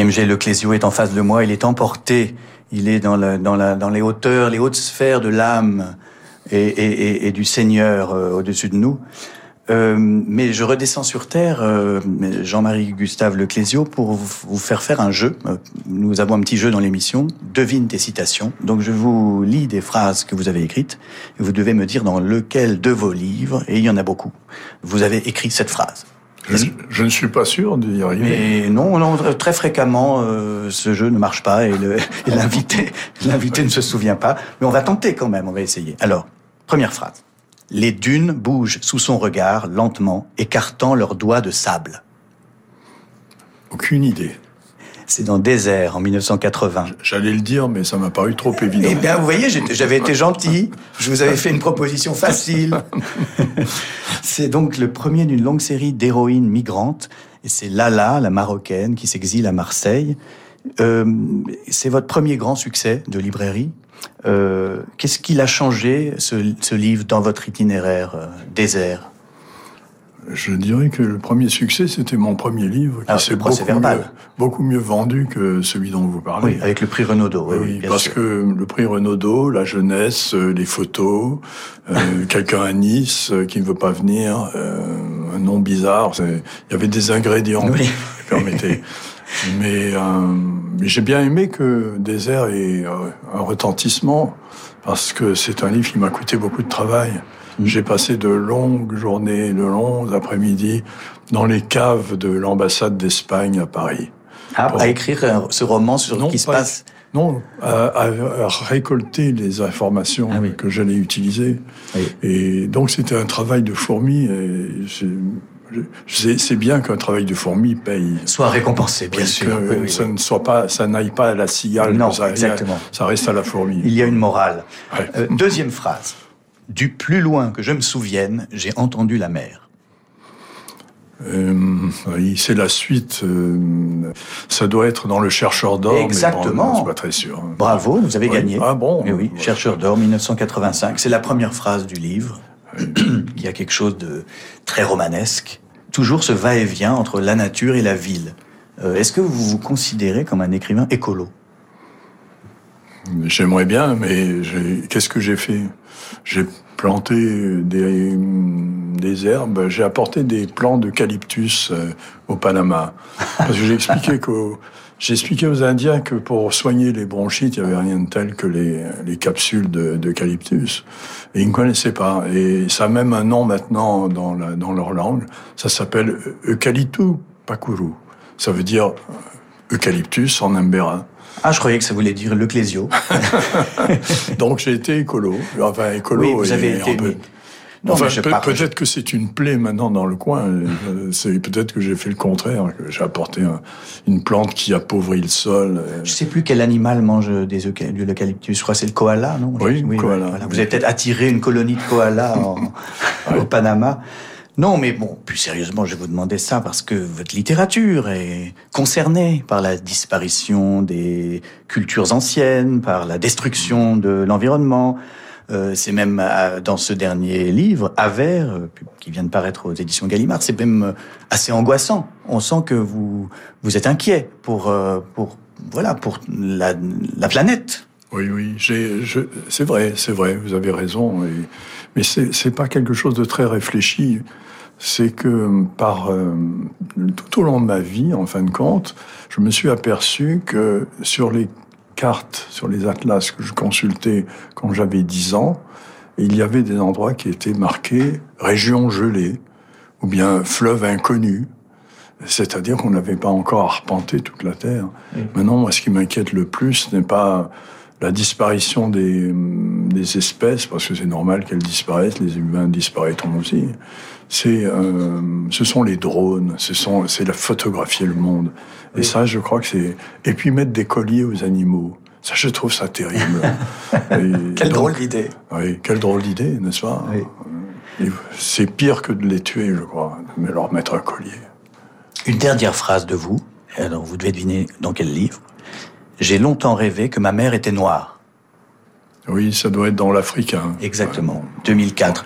JMG Leclésio est en face de moi, il est emporté, il est dans, les hauteurs, les hautes sphères de l'âme et, du Seigneur euh, au-dessus de nous. Euh, mais je redescends sur terre, euh, Jean-Marie Gustave Leclésio, pour vous faire faire un jeu. Nous avons un petit jeu dans l'émission, devine tes citations. Donc je vous lis des phrases que vous avez écrites, et vous devez me dire dans lequel de vos livres, et il y en a beaucoup, vous avez écrit cette phrase. Je, ne suis pas sûr d'y arriver. Mais non, non très fréquemment, euh, ce jeu ne marche pas et l'invité, l'invité ne se souvient pas. Mais on va tenter quand même, on va essayer. Alors, première phrase. Les dunes bougent sous son regard lentement, écartant leurs doigts de sable. Aucune idée. C'est dans Désert en 1980. J'allais le dire, mais ça m'a paru trop évident. Eh bien, vous voyez, j'avais été gentil. Je vous avais fait une proposition facile. c'est donc le premier d'une longue série d'héroïnes migrantes. Et c'est Lala, la marocaine, qui s'exile à Marseille. Euh, c'est votre premier grand succès de librairie. Euh, Qu'est-ce qu'il a changé, ce, ce, livre, dans votre itinéraire euh, désert? Je dirais que le premier succès, c'était mon premier livre, qui s'est beaucoup, mieux, beaucoup mieux vendu que celui dont vous parlez. Oui, avec le prix Renaudot. Oui, oui parce que le prix Renaudot, la jeunesse, euh, les photos, euh, quelqu'un à Nice euh, qui ne veut pas venir, un nom bizarre, il y avait des ingrédients oui. qui permettaient. mais, mais j'ai bien aimé que Désert ait un retentissement, parce que c'est un livre qui m'a coûté beaucoup de travail. J'ai passé de longues journées, de longs après-midi dans les caves de l'ambassade d'Espagne à Paris. Ah, à écrire ce roman sur ce qui se passe Non, à, récolter les informations ah que j'allais utiliser. Et donc c'était un travail de fourmi. C'est bien qu'un travail de fourmi paye. Soit récompensé, bien sûr. Que ça ne soit pas, ça n'aille pas à la cigale. Non, ça, exactement. Ça reste à la fourmi. Il y a une morale. Euh, deuxième phrase. Du plus loin que je me souvienne, j'ai entendu la mer. Euh, oui, c'est la suite. Euh, ça doit être dans le Chercheur d'or. Exactement. Mais bon, pas très sûr. Bravo, vous avez gagné. Ah bon? Oui, oui, Chercheur d'or, 1985. C'est la première phrase du livre. Il y a quelque chose de très romanesque. Toujours ce va-et-vient entre la nature et la ville. Euh, est-ce que vous vous considérez comme un écrivain écolo? J'aimerais bien, mais qu'est-ce que j'ai fait? J'ai planté des, des herbes, j'ai apporté des plants d'eucalyptus euh, au Panama. Parce que j'ai expliqué j'ai expliqué aux Indiens que pour soigner les bronchites, il n'y avait rien de tel que les, les capsules d'eucalyptus. et ils ne connaissaient pas. Et ça a même un nom maintenant dans, la, dans leur langue. Ça s'appelle Eucalyptus pakuru. Ça veut dire eucalyptus en imbérin. Ah, je croyais que ça voulait dire le clésio. Donc j'ai été écolo. Enfin, écolo. Oui, vous avez été. Non, enfin, peut-être que c'est une plaie maintenant dans le coin. C'est peut-être que j'ai fait le contraire, que j'ai apporté une plante qui appauvrit le sol. Je sais plus quel animal mange des de l'eucalyptus. Je crois que c'est le koala, non? Oui, oui koala. Vous avez peut-être attiré une colonie de koala au Panama. Non, mais bon, plus sérieusement, je vous demander ça parce que votre littérature est concernée par la disparition des cultures anciennes, par la destruction de l'environnement. Euh, c'est même euh, dans ce dernier livre, Aver, euh, qui vient de paraître aux éditions Gallimard, c'est même assez angoissant. On sent que vous vous êtes inquiet pour pour voilà pour la, la planète. Oui, oui, c'est vrai, c'est vrai, vous avez raison. Et, mais c'est pas quelque chose de très réfléchi c'est que par euh, tout au long de ma vie, en fin de compte, je me suis aperçu que sur les cartes, sur les atlas que je consultais quand j'avais 10 ans, il y avait des endroits qui étaient marqués région gelée ou bien fleuve inconnu. C'est-à-dire qu'on n'avait pas encore arpenté toute la Terre. Maintenant, moi, ce qui m'inquiète le plus n'est pas la disparition des, des espèces, parce que c'est normal qu'elles disparaissent, les humains disparaîtront aussi. C'est, euh, ce sont les drones, ce sont, c'est la photographier le monde. Et ça, je crois que c'est. Et puis mettre des colliers aux animaux. Ça, je trouve ça terrible. quelle drôle d'idée. Oui, quelle drôle d'idée, n'est-ce pas? C'est pire que de les tuer, je crois, mais leur mettre un collier. Une dernière phrase de vous. Alors, vous devez deviner dans quel livre. J'ai longtemps rêvé que ma mère était noire. Oui, ça doit être dans l'Africain. Exactement, 2004.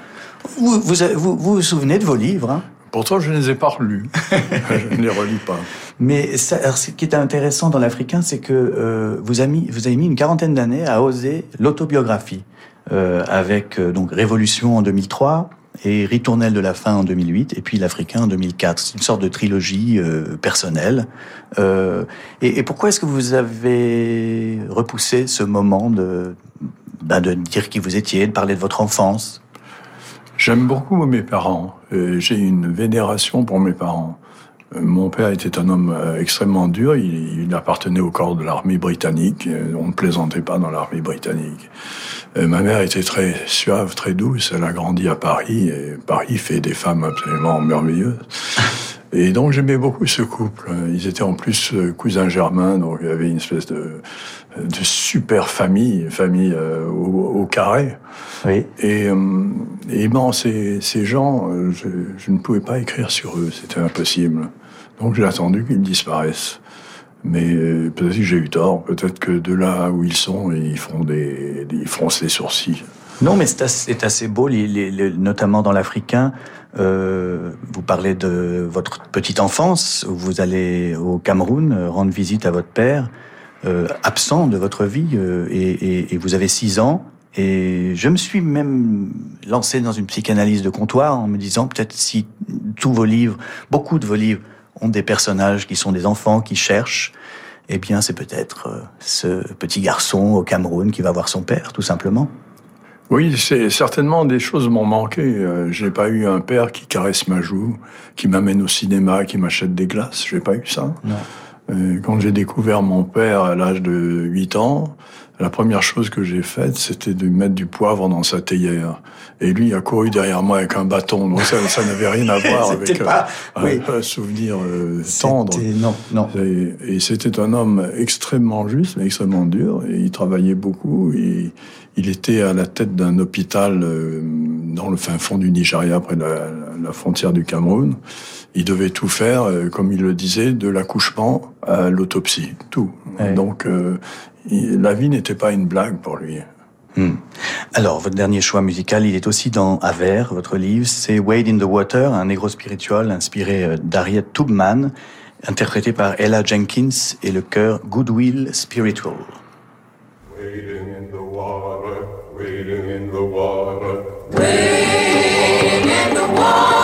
Vous vous, vous vous, souvenez de vos livres hein? Pourtant, je ne les ai pas relus. je ne les relis pas. Mais ça, ce qui est intéressant dans l'Africain, c'est que euh, vous, avez mis, vous avez mis une quarantaine d'années à oser l'autobiographie, euh, avec euh, donc Révolution en 2003 et Ritournelle de la fin en 2008, et puis l'Africain en 2004. C'est une sorte de trilogie personnelle. Et, et, pourquoi est-ce que vous avez repoussé ce moment de, ben, de dire qui vous étiez, de parler de votre enfance? J'aime beaucoup mes parents. J'ai une vénération pour mes parents. Mon père était un homme euh, extrêmement dur. Il, il appartenait au corps de l'armée britannique. On ne plaisantait pas dans l'armée britannique. Ma mère était très suave, très douce. Elle a grandi à Paris et Paris fait des femmes absolument merveilleuses. Et donc j'aimais beaucoup ce couple. Ils étaient en plus euh, cousins germains, donc il y avait une espèce de, de super famille, famille euh, au, au, carré. Oui. Et, euh, et ces, ces gens, je, je, ne pouvais pas écrire sur eux, c'était impossible. Donc j'ai attendu qu'ils disparaissent. Mais peut-être que j'ai eu tort, peut-être que de là où ils sont, ils font des, ils froncent les sourcils. Non, mais c'est assez, assez, beau, les, les, notamment dans l'africain. Euh, vous parlez de votre petite enfance, où vous allez au Cameroun euh, rendre visite à votre père, euh, absent de votre vie, euh, et, et, et, vous avez six ans. Et je me suis même lancé dans une psychanalyse de comptoir en me disant peut-être si tous vos livres, beaucoup de vos livres, ont des personnages qui sont des enfants qui cherchent, eh bien c'est peut-être ce petit garçon au Cameroun qui va voir son père, tout simplement. Oui, c'est certainement des choses m'ont manqué. Euh, j'ai pas eu un père qui caresse ma joue, qui m'amène au cinéma, qui m'achète des glaces. J'ai pas eu ça. Non. Euh, quand j'ai découvert mon père à l'âge de 8 ans, la première chose que j'ai faite, c'était de mettre du poivre dans sa théière. Et lui a couru derrière moi avec un bâton. Donc ça, ça n'avait rien à voir avec pas, un, oui. un, souvenir euh, tendre. Non, non. Et, et c'était un homme extrêmement juste, mais extrêmement dur. Et il travaillait beaucoup. Et il était à la tête d'un hôpital euh, dans le fin fond du Nigeria, près de la, la frontière du Cameroun. Il devait tout faire, euh, comme il le disait, de l'accouchement à l'autopsie, tout. Ouais. Donc, euh, la vie n'était pas une blague pour lui. Hmm. Alors, votre dernier choix musical, il est aussi dans Aver, votre livre, c'est Wade in the Water, un négro spirituel inspiré euh, d'Harriet Tubman, interprété par Ella Jenkins et le chœur Goodwill Spiritual. Wading in the water, wading in the water, wading in the water,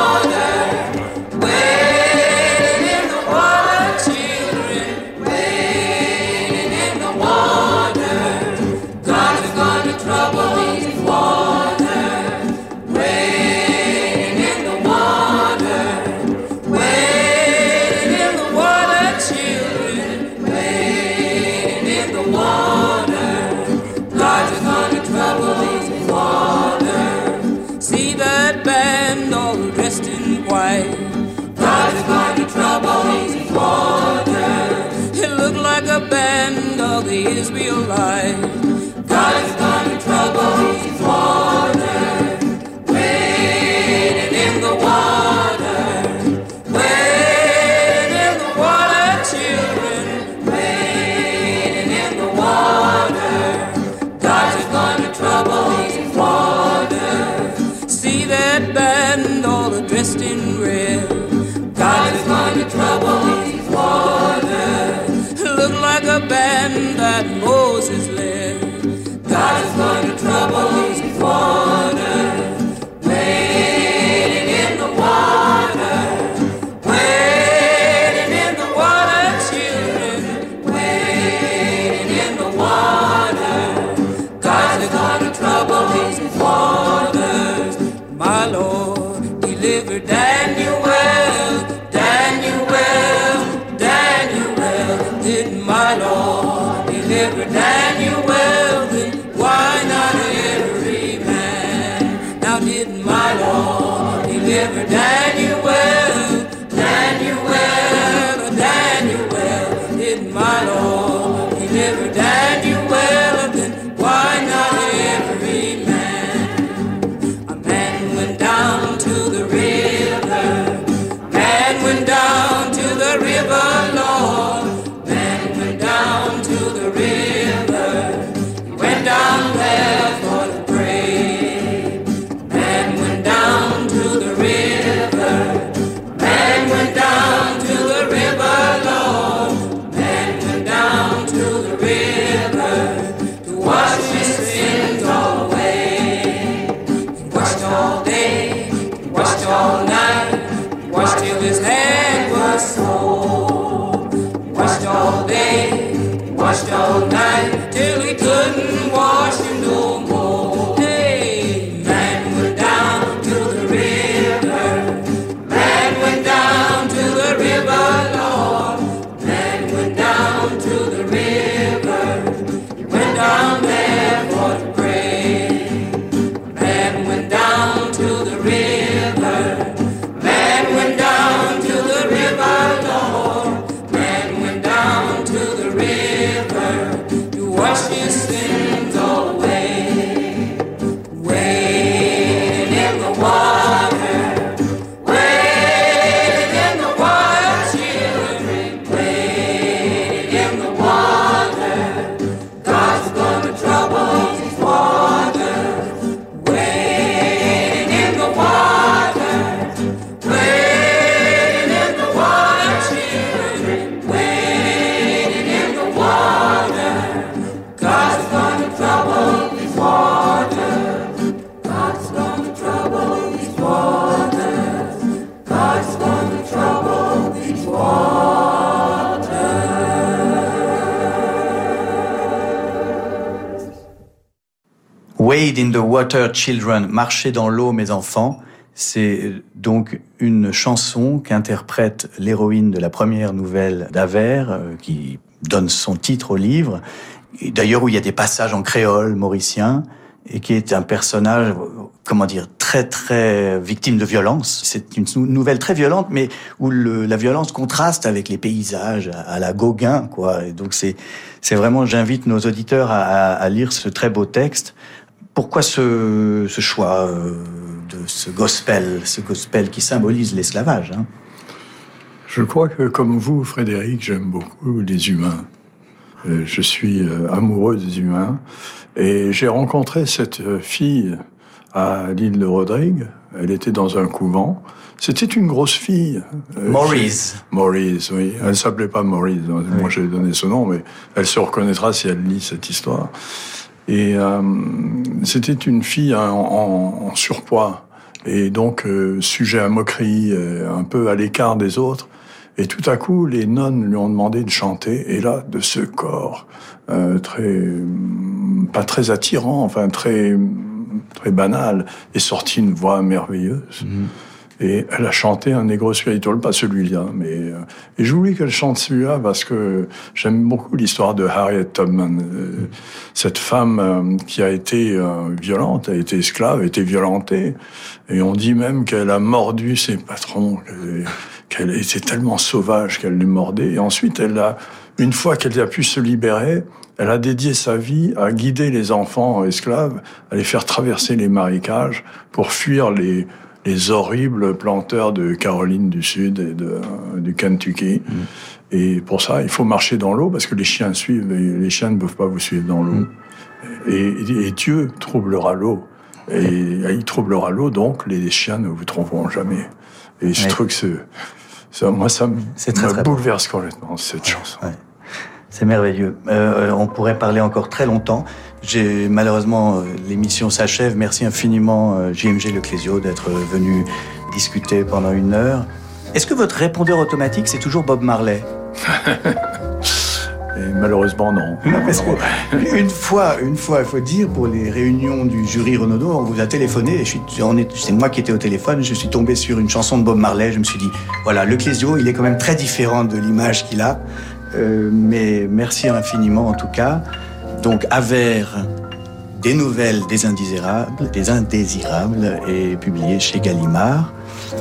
of the Israelites. That Moses don't know. In the Water Children, Marcher dans l'eau mes enfants, c'est donc une chanson qu'interprète l'héroïne de la première nouvelle d'Aver, euh, qui donne son titre au livre, d'ailleurs où il y a des passages en créole mauricien, et qui est un personnage, comment dire, très très victime de violence. C'est une nou- nouvelle très violente, mais où la violence contraste avec les paysages à, la Gauguin, quoi. Et donc c'est vraiment, j'invite nos auditeurs à lire ce très beau texte. Pourquoi ce, ce choix euh, de ce gospel, ce gospel qui symbolise l'esclavage hein? Je crois que comme vous, Frédéric, j'aime beaucoup les humains. Euh, Je suis euh, amoureux des humains. Et j'ai rencontré cette fille à l'île de Rodrigue. Elle était dans un couvent. C'était une grosse fille. Euh, Maurice. Maurice, oui. Elle s'appelait pas Maurice. Moi, j'ai donné ce nom, mais elle se reconnaîtra si elle lit cette histoire. Et euh, c'était une fille en, en- en surpoids et donc euh, sujet à moquerie, euh, un peu à l'écart des autres. Et tout à coup, les nonnes lui ont demandé de chanter. Et là, de ce corps euh, très hum, pas très attirant, enfin très très banal, est sortie une voix merveilleuse. Et elle a chanté un négro spirituel, pas celui-là, mais euh, et je voulais qu'elle chante celui-là parce que j'aime beaucoup l'histoire de Harriet Tubman, euh, cette femme euh, qui a été violente, a été esclave, a été violentée, et on dit même qu'elle a mordu ses patrons, qu'elle était tellement sauvage qu'elle les mordait, et ensuite elle a, une fois qu'elle a pu se libérer, elle a dédié sa vie à guider les enfants esclaves, à les faire traverser les marécages pour fuir les les horribles planteurs de Caroline du Sud et de, du Kentucky. Et pour ça, il faut marcher dans l'eau parce que les chiens suivent et les chiens ne peuvent pas vous suivre dans l'eau. Et, et Dieu troublera l'eau. Et il troublera l'eau, donc les chiens ne vous trouveront jamais. Et Ouais. trouve que c'est- ça, moi, ça me, bouleverse complètement, cette chanson. Ouais. C'est merveilleux. Euh, on pourrait parler encore très longtemps. J'ai malheureusement euh, l'émission s'achève. Merci infiniment euh, JMG Leclésio d'être venu discuter pendant une heure. Est-ce que votre répondeur automatique c'est toujours Bob Marley? Et malheureusement, non. Non, parce que une fois, une fois, il faut dire pour les réunions du jury Renaudot, on vous a téléphoné. Et c'est moi qui étais au téléphone. Je suis tombé sur une chanson de Bob Marley. Je me suis dit, voilà, le Clésio, il est quand même très différent de l'image qu'il a. Euh, mais merci infiniment en tout cas. Donc, Avers, des nouvelles des indésirables, des indésirables, est publié chez Gallimard.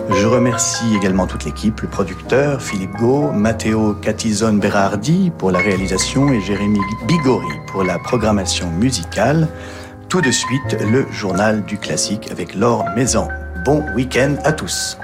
Je remercie également toute l'équipe, le producteur Philippe Gau, Matteo Catizone Berardi pour la réalisation et Jérémy Bigori pour la programmation musicale. Tout de suite, le journal du classique avec Laure Maison. Bon week-end à tous.